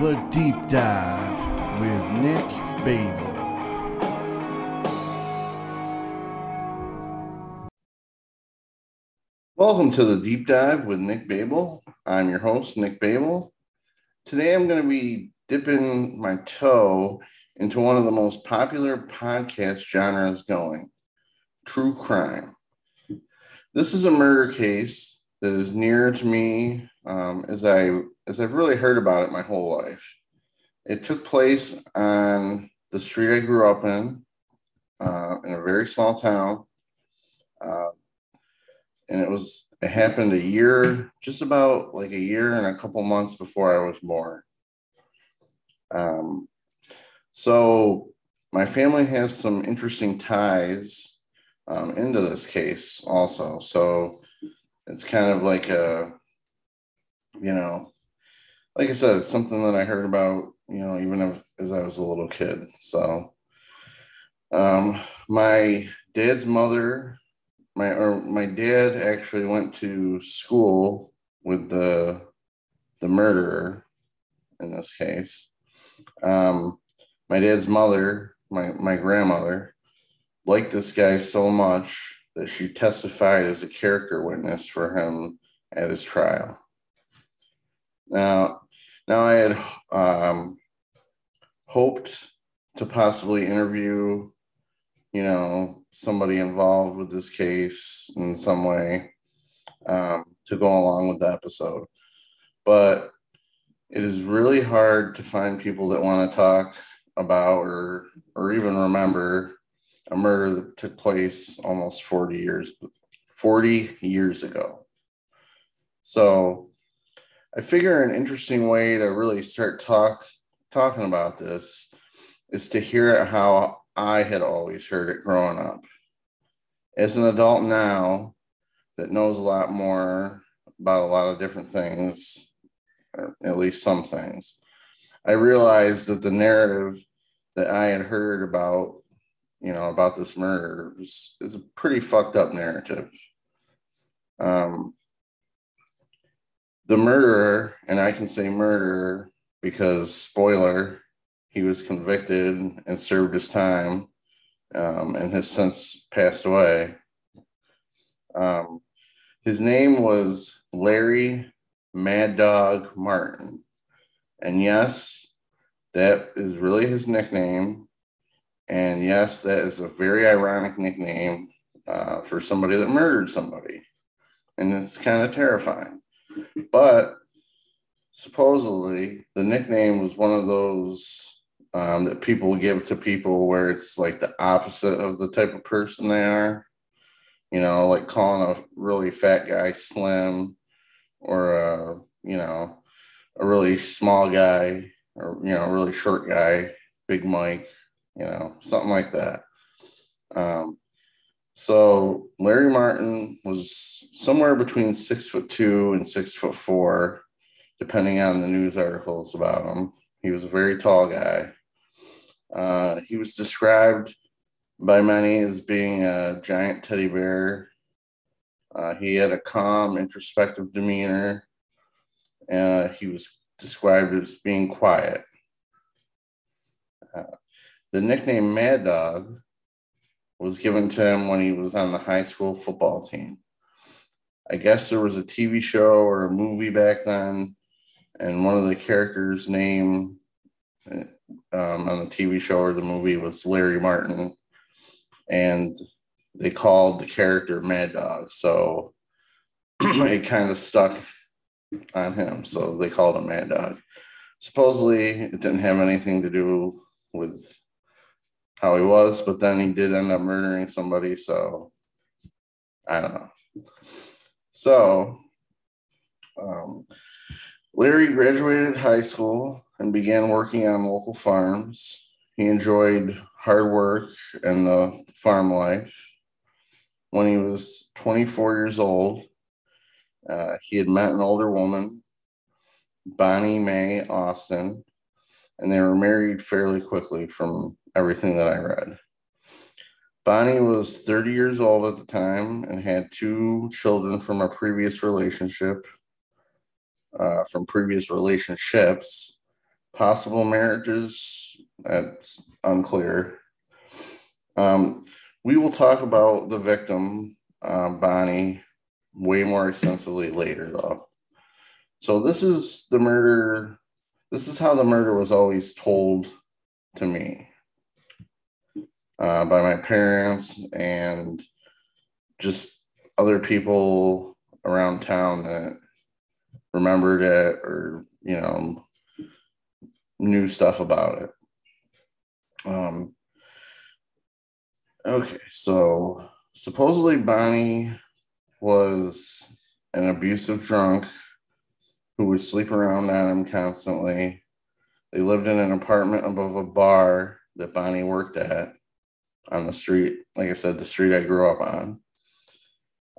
The Deep Dive with Nick Babel. Welcome to the Deep Dive with Nick Babel. I'm your host, Nick Babel. Today I'm going to be dipping my toe into one of the most popular podcast genres going true crime. This is a murder case that is near to me um, as I as I've really heard about it my whole life. It took place on the street I grew up in, uh, in a very small town, uh, and it was it happened a year, just about like a year and a couple months before I was born. Um, so my family has some interesting ties um, into this case also. So it's kind of like a, you know, like I said, it's something that I heard about, you know, even if, as I was a little kid. So um, my dad's mother, my or my dad actually went to school with the the murderer in this case. Um, my dad's mother, my my grandmother, liked this guy so much that she testified as a character witness for him at his trial. Now, now I had um, hoped to possibly interview, you know, somebody involved with this case in some way um, to go along with the episode, but it is really hard to find people that want to talk about or or even remember a murder that took place almost 40 years 40 years ago. So I figure an interesting way to really start talk talking about this is to hear it how I had always heard it growing up. As an adult now that knows a lot more about a lot of different things, or at least some things, I realized that the narrative that I had heard about you know, about this murder is, is a pretty fucked up narrative. Um, the murderer, and I can say murderer because, spoiler, he was convicted and served his time um, and has since passed away. Um, his name was Larry Mad Dog Martin. And yes, that is really his nickname. And yes, that is a very ironic nickname uh, for somebody that murdered somebody. And it's kind of terrifying. But supposedly, the nickname was one of those um, that people give to people where it's like the opposite of the type of person they are. You know, like calling a really fat guy slim or, a, you know, a really small guy or, you know, a really short guy, Big Mike you know, something like that. Um, so Larry Martin was somewhere between six foot two and six foot four, depending on the news articles about him. He was a very tall guy. Uh, he was described by many as being a giant teddy bear. Uh, he had a calm, introspective demeanor. Uh, he was described as being quiet. Uh, the nickname Mad Dog was given to him when he was on the high school football team. I guess there was a TV show or a movie back then, and one of the characters' name um, on the TV show or the movie was Larry Martin, and they called the character Mad Dog. So it kind of stuck on him. So they called him Mad Dog. Supposedly, it didn't have anything to do with how he was, but then he did end up murdering somebody. So I don't know. So um, Larry graduated high school and began working on local farms. He enjoyed hard work and the farm life. When he was 24 years old, uh, he had met an older woman, Bonnie May Austin, and they were married fairly quickly from everything that I read. Bonnie was 30 years old at the time and had two children from a previous relationship, uh, from previous relationships. possible marriages. That's unclear. Um, we will talk about the victim, uh, Bonnie, way more extensively later, though. So, this is the murder. This is how the murder was always told to me uh, by my parents and just other people around town that remembered it or, you know, knew stuff about it. Um, okay, so supposedly Bonnie was an abusive drunk who would sleep around on him constantly. They lived in an apartment above a bar that Bonnie worked at on the street. Like I said, the street I grew up on.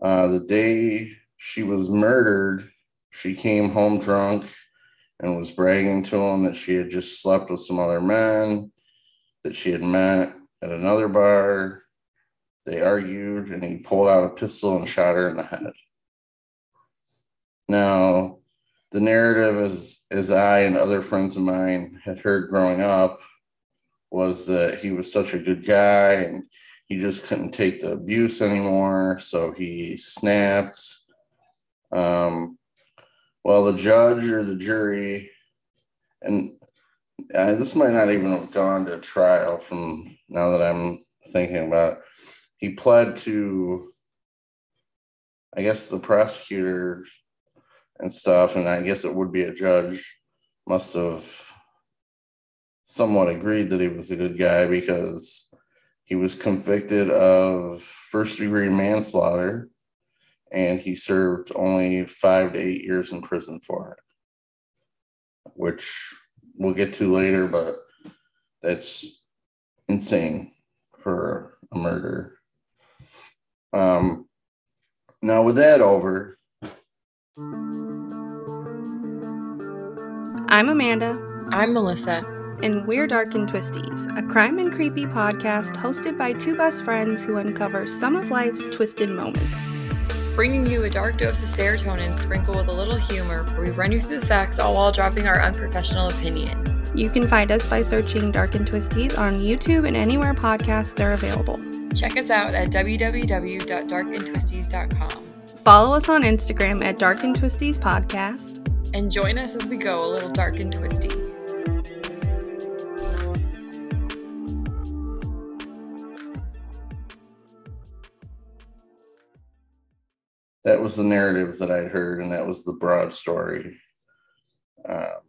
Uh, the day she was murdered, she came home drunk and was bragging to him that she had just slept with some other men that she had met at another bar. They argued, and he pulled out a pistol and shot her in the head. Now, the narrative, as as I and other friends of mine had heard growing up, was that he was such a good guy and he just couldn't take the abuse anymore, so he snapped. Um, well, the judge or the jury, and uh, this might not even have gone to trial from now that I'm thinking about it. He pled to, I guess, the prosecutor and stuff, and I guess it would be a judge must have somewhat agreed that he was a good guy because he was convicted of first degree manslaughter and he served only five to eight years in prison for it, which we'll get to later, but that's insane for a murder. Um, now, with that over, I'm Amanda. I'm Melissa. And we're Dark and Twisties, a crime and creepy podcast hosted by two best friends who uncover some of life's twisted moments. Bringing you a dark dose of serotonin sprinkled with a little humor, where we run you through the facts all while dropping our unprofessional opinion. You can find us by searching Dark and Twisties on YouTube and anywhere podcasts are available. Check us out at www.darkandtwisties.com. Follow us on Instagram at Dark and Twisties Podcast. And join us as we go a little dark and twisty. that was the narrative that I'd heard, and that was the broad story. Um,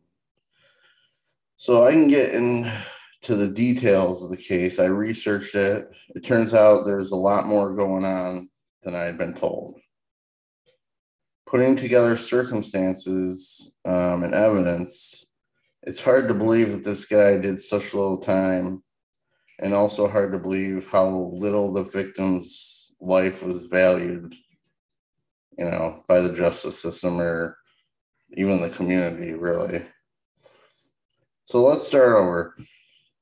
so I can get into the details of the case. I researched it. It turns out there's a lot more going on than I had been told. Putting together circumstances um, and evidence, it's hard to believe that this guy did such little time, and also hard to believe how little the victim's life was valued you know, by the justice system or even the community, really. So let's start over.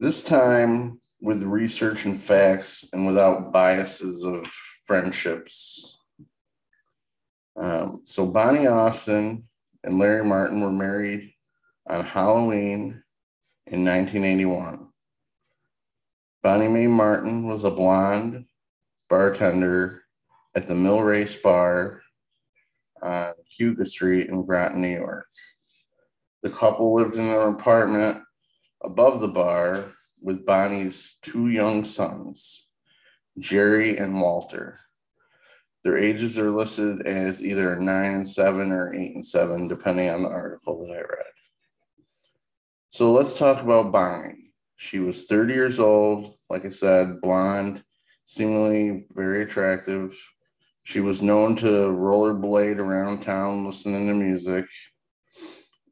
This time with research and facts and without biases of friendships. Um, so Bonnie Austin and Larry Martin were married on Halloween in 1981. Bonnie May Martin was a blonde bartender at the Mill Race Bar on Hugo Street in Groton, New York. The couple lived in an apartment above the bar with Bonnie's two young sons, Jerry and Walter. Their ages are listed as either nine and seven or eight and seven, depending on the article that I read. So let's talk about Bonnie. She was 30 years old, like I said, blonde, seemingly very attractive, she was known to rollerblade around town listening to music.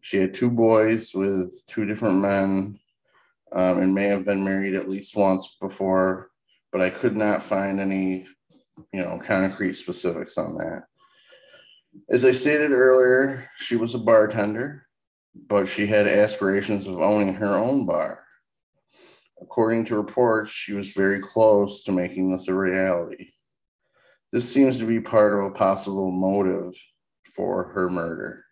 She had two boys with two different men um, and may have been married at least once before, but I could not find any, you know, concrete specifics on that. As I stated earlier, she was a bartender, but she had aspirations of owning her own bar. According to reports, she was very close to making this a reality. This seems to be part of a possible motive for her murder.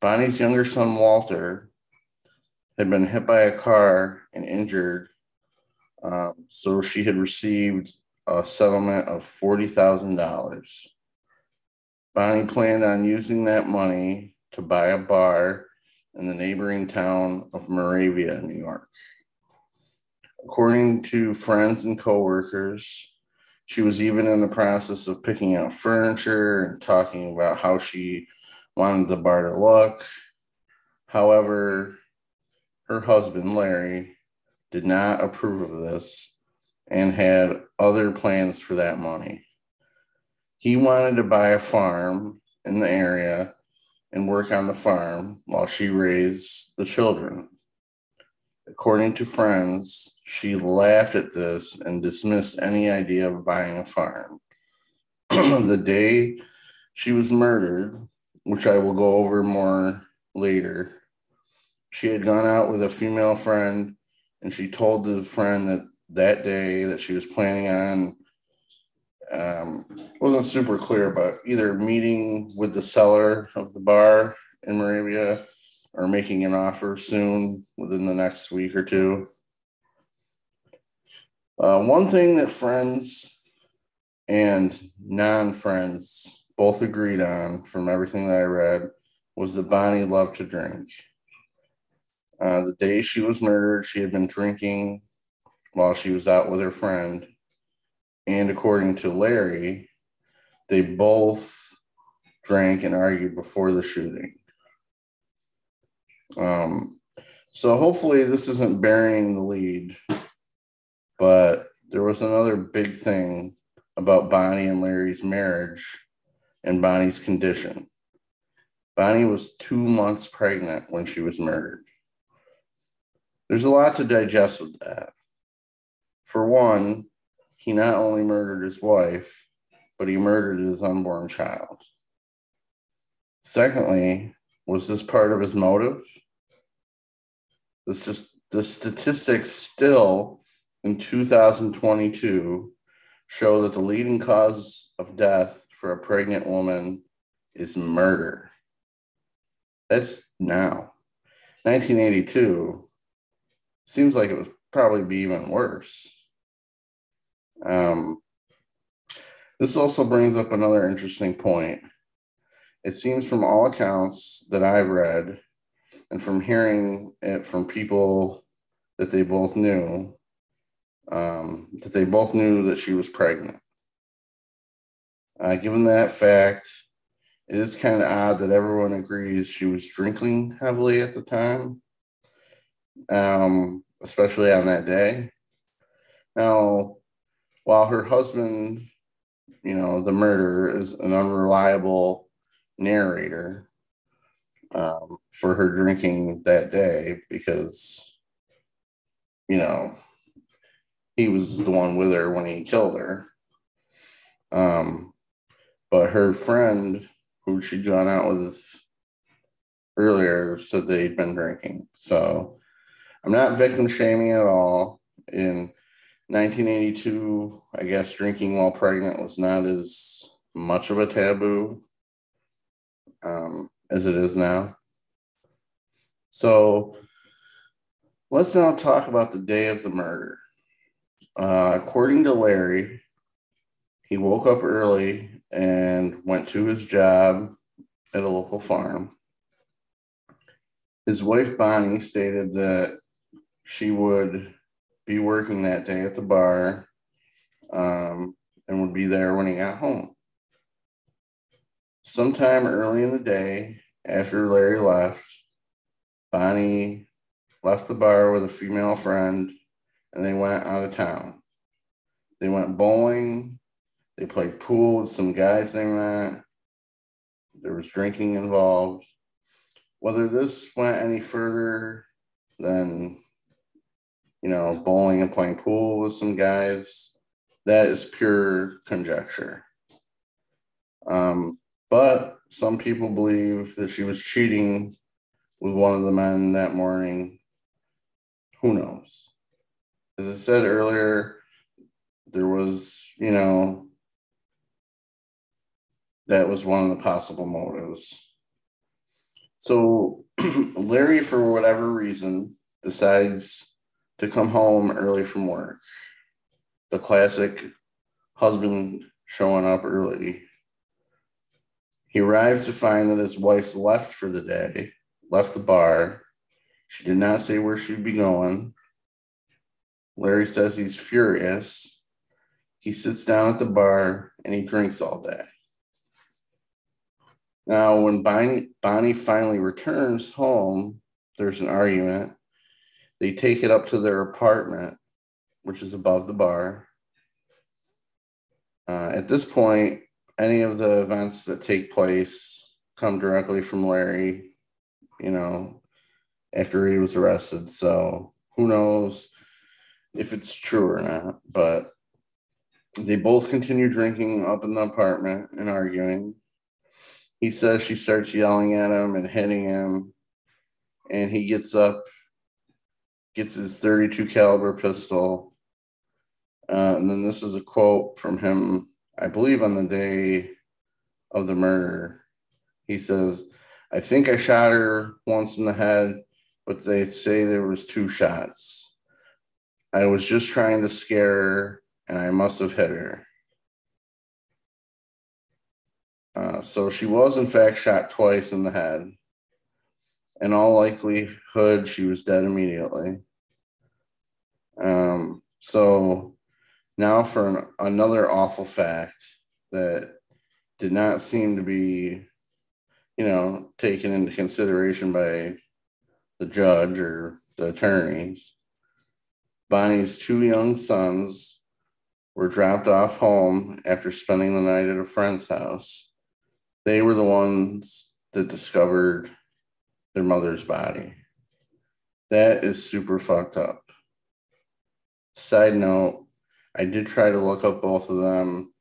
Bonnie's younger son, Walter, had been hit by a car and injured. Um, so she had received a settlement of $40,000. Bonnie planned on using that money to buy a bar in the neighboring town of Moravia, New York. According to friends and coworkers, she was even in the process of picking out furniture and talking about how she wanted the bar to look. However, her husband, Larry, did not approve of this and had other plans for that money. He wanted to buy a farm in the area and work on the farm while she raised the children. According to friends, she laughed at this and dismissed any idea of buying a farm. the day she was murdered, which I will go over more later, she had gone out with a female friend and she told the friend that that day that she was planning on um, wasn't super clear, but either meeting with the seller of the bar in Moravia or making an offer soon within the next week or two. Uh, one thing that friends and non friends both agreed on from everything that I read was that Bonnie loved to drink. Uh, the day she was murdered, she had been drinking while she was out with her friend. And according to Larry, they both drank and argued before the shooting. Um, so hopefully this isn't burying the lead, but there was another big thing about Bonnie and Larry's marriage and Bonnie's condition. Bonnie was two months pregnant when she was murdered. There's a lot to digest with that. For one, he not only murdered his wife, but he murdered his unborn child. Secondly, was this part of his motive? The, the statistics still in 2022 show that the leading cause of death for a pregnant woman is murder. That's now. 1982 seems like it would probably be even worse. Um, this also brings up another interesting point. It seems from all accounts that I've read and from hearing it from people that they both knew, um, that they both knew that she was pregnant. Uh, given that fact, it is kind of odd that everyone agrees she was drinking heavily at the time, um, especially on that day. Now, while her husband, you know, the murderer is an unreliable narrator um, for her drinking that day because, you know, he was the one with her when he killed her. Um, but her friend, who she'd gone out with earlier, said they'd been drinking. So I'm not victim shaming at all. In 1982, I guess drinking while pregnant was not as much of a taboo um, as it is now. So let's now talk about the day of the murder. Uh, according to Larry, he woke up early and went to his job at a local farm. His wife Bonnie stated that she would be working that day at the bar um, and would be there when he got home. Sometime early in the day, after Larry left, Bonnie left the bar with a female friend and they went out of town. They went bowling. They played pool with some guys they met. There was drinking involved. Whether this went any further than you know, bowling and playing pool with some guys. That is pure conjecture. Um, but some people believe that she was cheating with one of the men that morning. Who knows? As I said earlier, there was, you know, that was one of the possible motives. So, Larry, for whatever reason, decides to come home early from work. The classic husband showing up early. He arrives to find that his wife's left for the day, left the bar. She did not say where she'd be going. Larry says he's furious. He sits down at the bar and he drinks all day. Now, when Bonnie, finally returns home, there's an argument. They take it up to their apartment, which is above the bar. Uh, at this point, any of the events that take place come directly from Larry, you know, after he was arrested. So who knows if it's true or not. But they both continue drinking up in the apartment and arguing. He says she starts yelling at him and hitting him. And he gets up, gets his 32 caliber pistol. Uh, and then this is a quote from him I believe on the day of the murder, he says, I think I shot her once in the head, but they say there was two shots. I was just trying to scare her and I must have hit her. Uh, so she was in fact shot twice in the head. In all likelihood, she was dead immediately. Um, so now, for an, another awful fact that did not seem to be, you know, taken into consideration by the judge or the attorneys. Bonnie's two young sons were dropped off home after spending the night at a friend's house. They were the ones that discovered their mother's body. That is super fucked up. Side note I did try to look up both of them,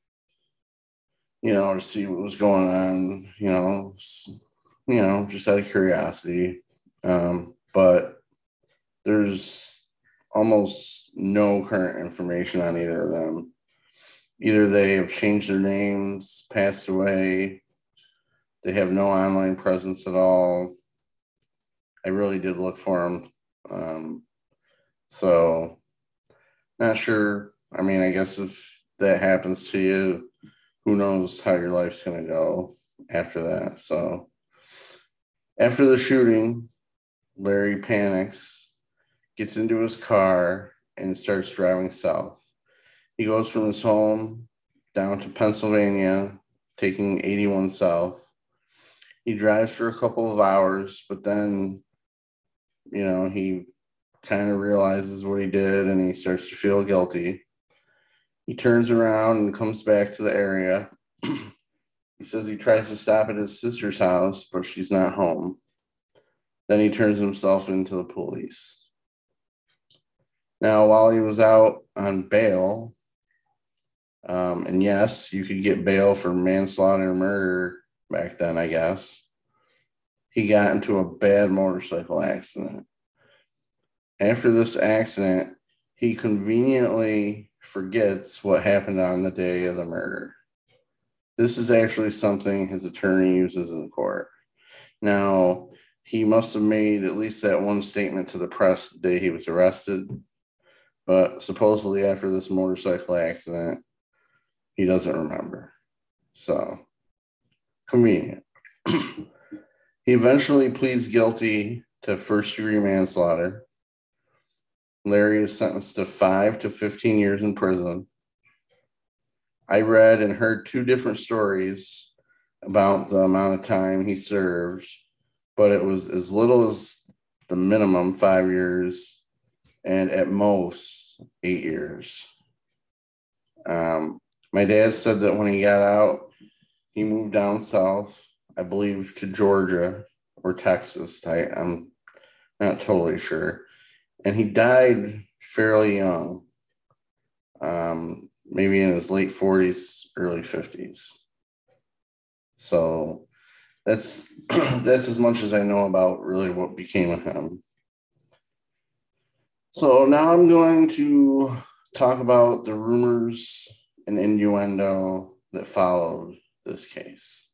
you know, to see what was going on, you know, you know, just out of curiosity. Um, but there's almost no current information on either of them. Either they have changed their names, passed away, they have no online presence at all. I really did look for him. Um, so, not sure I mean, I guess if that happens to you, who knows how your life's going to go after that. So, after the shooting, Larry panics, gets into his car, and starts driving south. He goes from his home down to Pennsylvania, taking 81 south. He drives for a couple of hours, but then, you know, he kind of realizes what he did and he starts to feel guilty. He turns around and comes back to the area. he says he tries to stop at his sister's house, but she's not home. Then he turns himself into the police. Now, while he was out on bail, um, and yes, you could get bail for manslaughter and murder back then, I guess. He got into a bad motorcycle accident. After this accident, he conveniently forgets what happened on the day of the murder. This is actually something his attorney uses in court. Now, he must have made at least that one statement to the press the day he was arrested, but supposedly after this motorcycle accident, he doesn't remember. So, convenient. he eventually pleads guilty to first degree manslaughter Larry is sentenced to five to 15 years in prison. I read and heard two different stories about the amount of time he serves, but it was as little as the minimum five years and at most eight years. Um, my dad said that when he got out, he moved down south, I believe to Georgia or Texas. I, I'm not totally sure and he died fairly young, um, maybe in his late 40s, early 50s. So that's that's as much as I know about really what became of him. So now I'm going to talk about the rumors and innuendo that followed this case.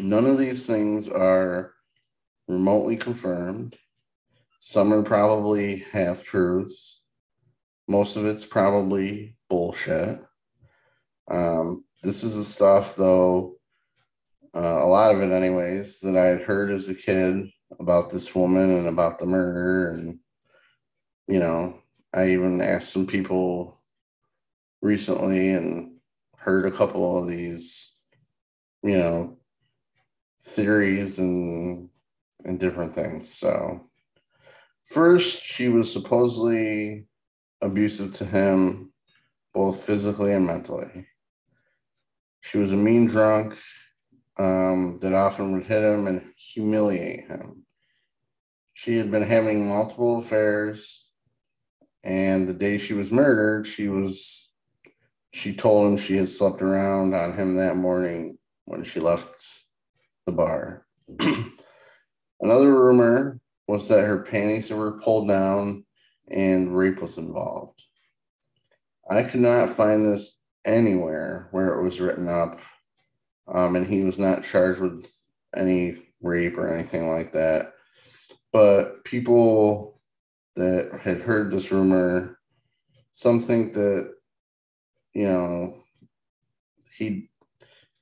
None of these things are remotely confirmed. Some are probably half truths. Most of it's probably bullshit. Um, this is the stuff, though, uh, a lot of it, anyways, that I had heard as a kid about this woman and about the murder. And, you know, I even asked some people recently and heard a couple of these, you know, theories and and different things. So first she was supposedly abusive to him both physically and mentally. She was a mean drunk um, that often would hit him and humiliate him. She had been having multiple affairs, and the day she was murdered, she was she told him she had slept around on him that morning when she left the bar. Another rumor was that her panties were pulled down and rape was involved. I could not find this anywhere where it was written up, um, and he was not charged with any rape or anything like that. But people that had heard this rumor, some think that you know he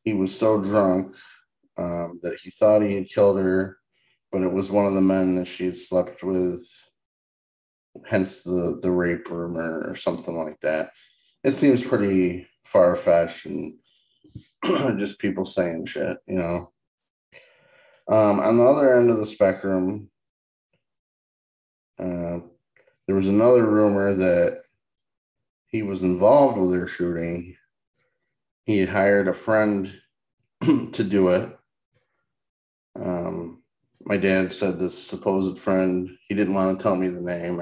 he was so drunk um, that he thought he had killed her, but it was one of the men that she had slept with, hence the, the rape rumor or something like that. It seems pretty far fetched and just people saying shit, you know. Um, on the other end of the spectrum, uh, there was another rumor that he was involved with her shooting. He had hired a friend to do it. Um, my dad said this supposed friend, he didn't want to tell me the name,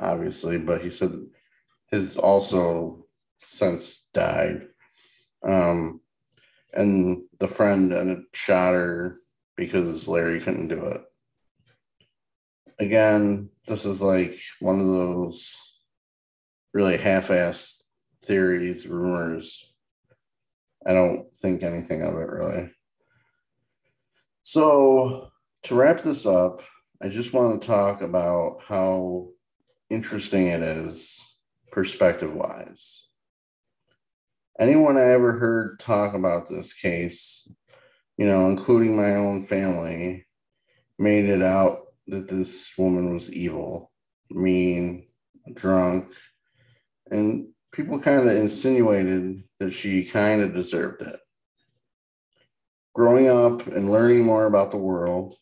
obviously, but he said his also since died. Um, and the friend and shot her because Larry couldn't do it. Again, this is like one of those really half-assed theories, rumors. I don't think anything of it really. So, to wrap this up, I just want to talk about how interesting it is perspective wise. Anyone I ever heard talk about this case, you know, including my own family, made it out that this woman was evil, mean, drunk, and people kind of insinuated that she kind of deserved it growing up and learning more about the world,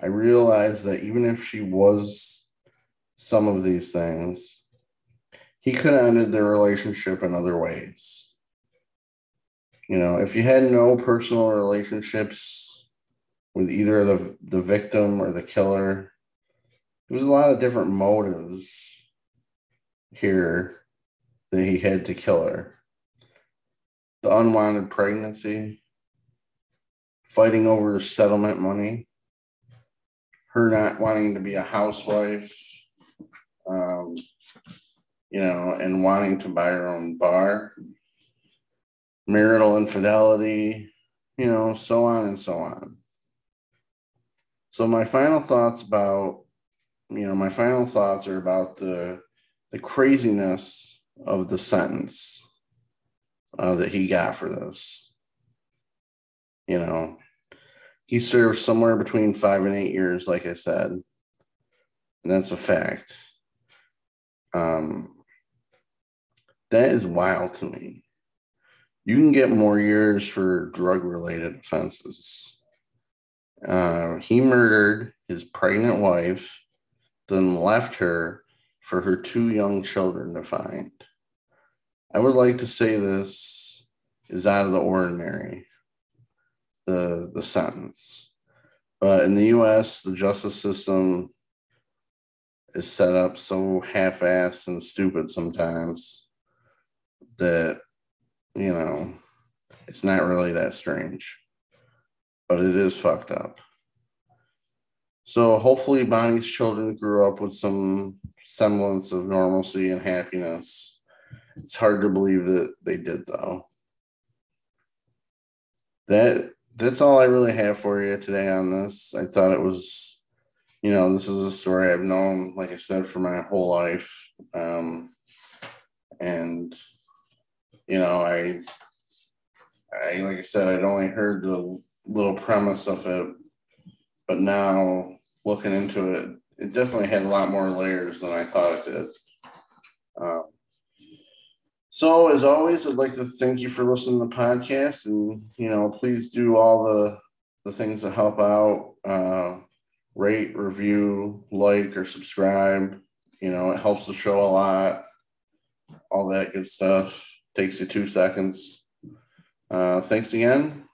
I realized that even if she was some of these things, he could have ended their relationship in other ways. You know, if you had no personal relationships with either the, the victim or the killer, there was a lot of different motives here that he had to kill her. The unwanted pregnancy, fighting over settlement money, her not wanting to be a housewife, um, you know, and wanting to buy her own bar, marital infidelity, you know, so on and so on. So my final thoughts about, you know, my final thoughts are about the the craziness of the sentence uh, that he got for this. You know, he served somewhere between five and eight years, like I said. And that's a fact. Um, that is wild to me. You can get more years for drug related offenses. Uh, he murdered his pregnant wife, then left her for her two young children to find. I would like to say this is out of the ordinary the the sentence. But in the U.S., the justice system is set up so half-assed and stupid sometimes that you know it's not really that strange, but it is fucked up. So hopefully, Bonnie's children grew up with some semblance of normalcy and happiness. It's hard to believe that they did, though. That that's all I really have for you today on this. I thought it was you know, this is a story I've known, like I said, for my whole life. Um, and, you know, I, I, like I said, I'd only heard the little premise of it, but now looking into it, it definitely had a lot more layers than I thought it did. Um, so, as always, I'd like to thank you for listening to the podcast, and you know, please do all the the things to help out. Uh, rate, review, like, or subscribe. You know, it helps the show a lot. All that good stuff takes you two seconds. Uh, thanks again.